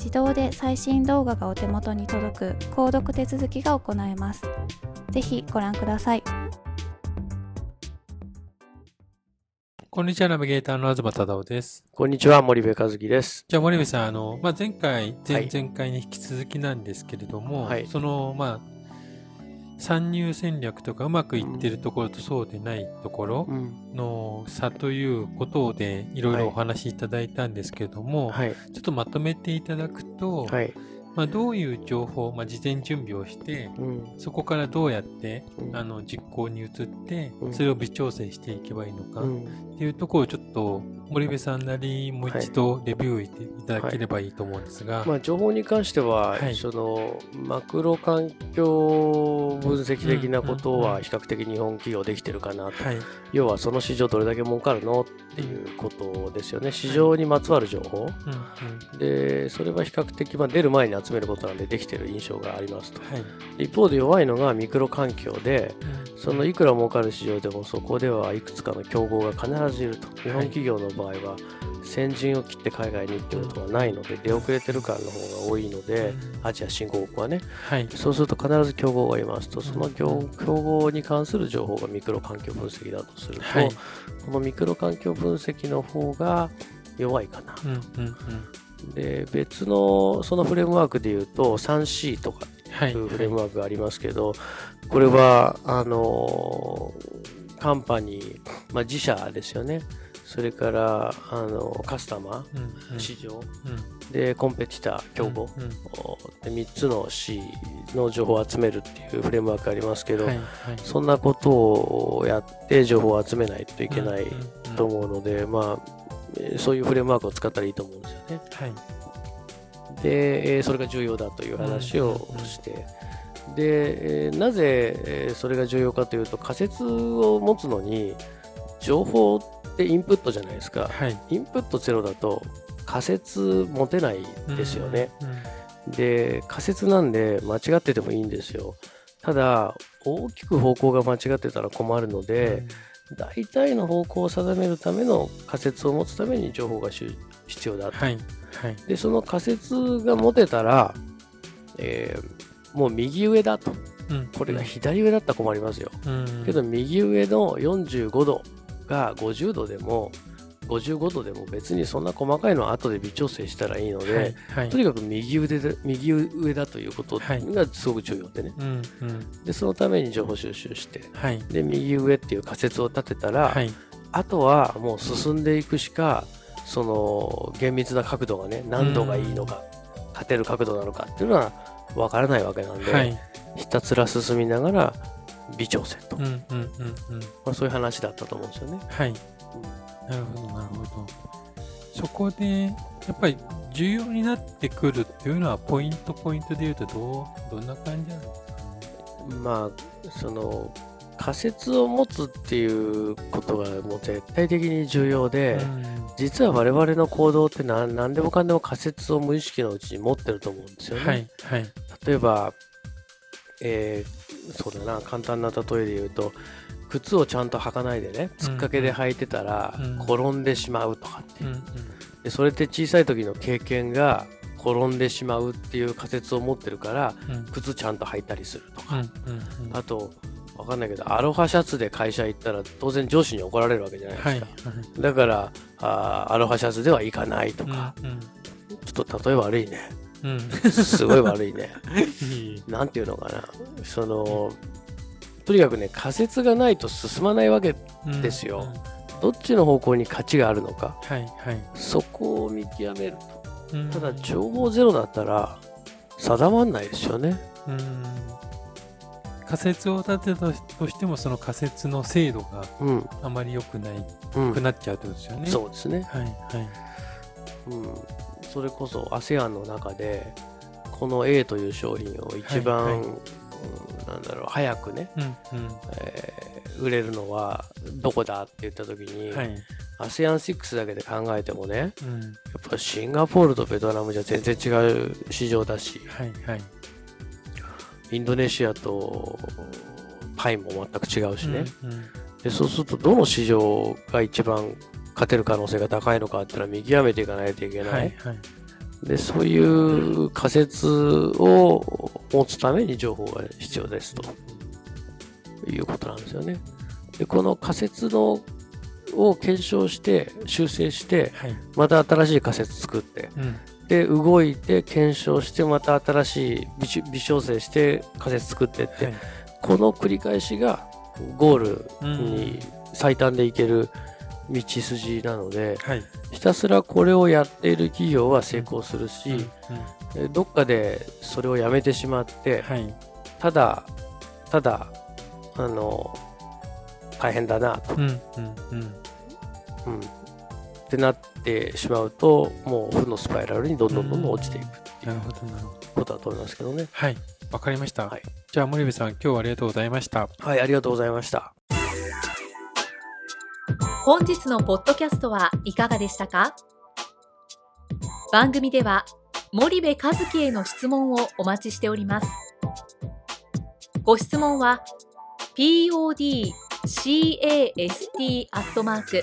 自動で最新動画がお手元に届く購読手続きが行えます。ぜひご覧ください。こんにちは、ナビゲーターの東忠夫です。こんにちは、森部和樹です。じゃあ、森部さん、あの、まあ、前回、前々回に引き続きなんですけれども、はい、その、まあ、参入戦略とかうまくいってるところとそうでないところの差ということでいろいろお話しいただいたんですけれども、はい、ちょっとまとめていただくと、はい、まあ、どういう情報、まあ、事前準備をして、うん、そこからどうやって、うん、あの実行に移って、それを微調整していけばいいのか、っていうところをちょっと森部さんなりもう一度レビューいただければいいと思うんですが、はい、まあ、情報に関しては、はい、そのマクロ環境分析的なことは比較的日本企業できてるかなと、要はその市場どれだけ儲かるのっていうことですよね。市場にまつわる情報、でそれは比較的、まあ、出る前に集めることなんでできてる印象がありますと、一方で弱いのがミクロ環境で、そのいくら儲かる市場でもそこではいくつかの競合が必ずいると。日本企業の場合は先陣を切って海外にってことはないので出遅れてる感の方が多いのでアジア新興国はね、はい、そうすると必ず競合がいますとその競合に関する情報がミクロ環境分析だとすると、はい、このミクロ環境分析の方が弱いかな。と。うんうんうん、で別のそのフレームワークでいうと 3C とか。とい。うフレームワークがありますけど、これはあのカンパニー、まあ、自社ですよね。それからあのカスタマー、うん、市場、うん、でコンペティター競合、うん、で3つの C の情報を集めるっていうフレームワークがありますけど、そんなことをやって情報を集めないといけないと思うので、まあ、そういうフレームワークを使ったらいいと思うんですよね。はいでそれが重要だという話をして、でなぜそれが重要かというと仮説を持つのに情報ってインプットじゃないですか、はい、インプットゼロだと仮説持てないですよね、うんうん、で仮説なんで間違っててもいいんですよ。ただ大きく方向が間違ってたら困るので、うん、大体の方向を定めるための仮説を持つために情報が必要だと、はいはい、でその仮説が持てたら、えー、もう右上だと、うん、これが左上だったら困りますよ、うん、けど右上の45度が50度でも55度でも別にそんな細かいのは後で微調整したらいいので、はいはい、とにかく右腕で右上だということがすごく重要でね、うんうん、でそのために情報収集して、はい、で右上っていう仮説を立てたら、あとはもう進んでいくしか、その厳密な角度がね何度がいいのか、勝てる角度なのかっていうのはわからないわけなんで、はい、ひたすら進みながら微調整と、まあ、そういう話だったと思うんですよね。はい、うん、なるほどなるほど。そこでやっぱり重要になってくるっていうのはポイントポイントでいうとどうどんな感じなんですか？ね。まあその仮説を持つっていうことがもう絶対的に重要で、うん、実は我々の行動って何何でもかんでも仮説を無意識のうちに持ってると思うんですよね。はいはい、例えば、えー、そうだな簡単な例えで言うと靴をちゃんと履かないでねつっかけで履いてたら転んでしまうとかっていう、でそれって小さい時の経験が転んでしまうっていう仮説を持ってるから、靴ちゃんと履いたりするとか、あとわかんないけど、アロハシャツで会社行ったら当然上司に怒られるわけじゃないですか。はいだから、あアロハシャツでは行かないとか、うんうん、ちょっと例え悪いね。うん、すごい悪いね。なんていうのかな。その、とにかくね、仮説がないと進まないわけですよ。うんうん、どっちの方向に価値があるのか。はいはい、そこを見極めると。ただ、情報ゼロだったら定まんないですよね。うん仮説を立てたとしてもその仮説の精度があまり良くない、うん、くなっちゃうってことですよね。そうですね。はいはい。うん、それこそ ASEAN の中でこの A という商品を一番、はいはい、うん、なんだろう早くね、うんうん、えー、売れるのはどこだって言った時に、はい、ASEAN6 だけで考えてもね、うん、やっぱシンガポールとベトナムじゃ全然違う市場だし、はいはい、インドネシアとタイも全く違うしね、うんうん、でそうするとどの市場が一番勝てる可能性が高いのかっていうのは見極めていかないといけない、はいはい、でそういう仮説を持つために情報が必要ですと。いうことなんですよね。でこの仮説のを検証して修正して、はい、また新しい仮説作って、うん、で動いて検証してまた新しい微調整して仮説作ってって、はい、この繰り返しがゴールに最短でいける道筋なので、はい、ひたすらこれをやっている企業は成功するし、うん。うん、どっかでそれをやめてしまって、はい、ただただあの大変だなと。うん。うんってなってしまうともう負のスパイラルにどんどんどんどん落ちていくっていうことだと思いますけどね。はいわかりました。はい、じゃあ森部さん今日はありがとうございました。はいありがとうございました。本日のポッドキャストはいかがでしたか？番組では森部一樹への質問をお待ちしております。ご質問は podcast アットマーク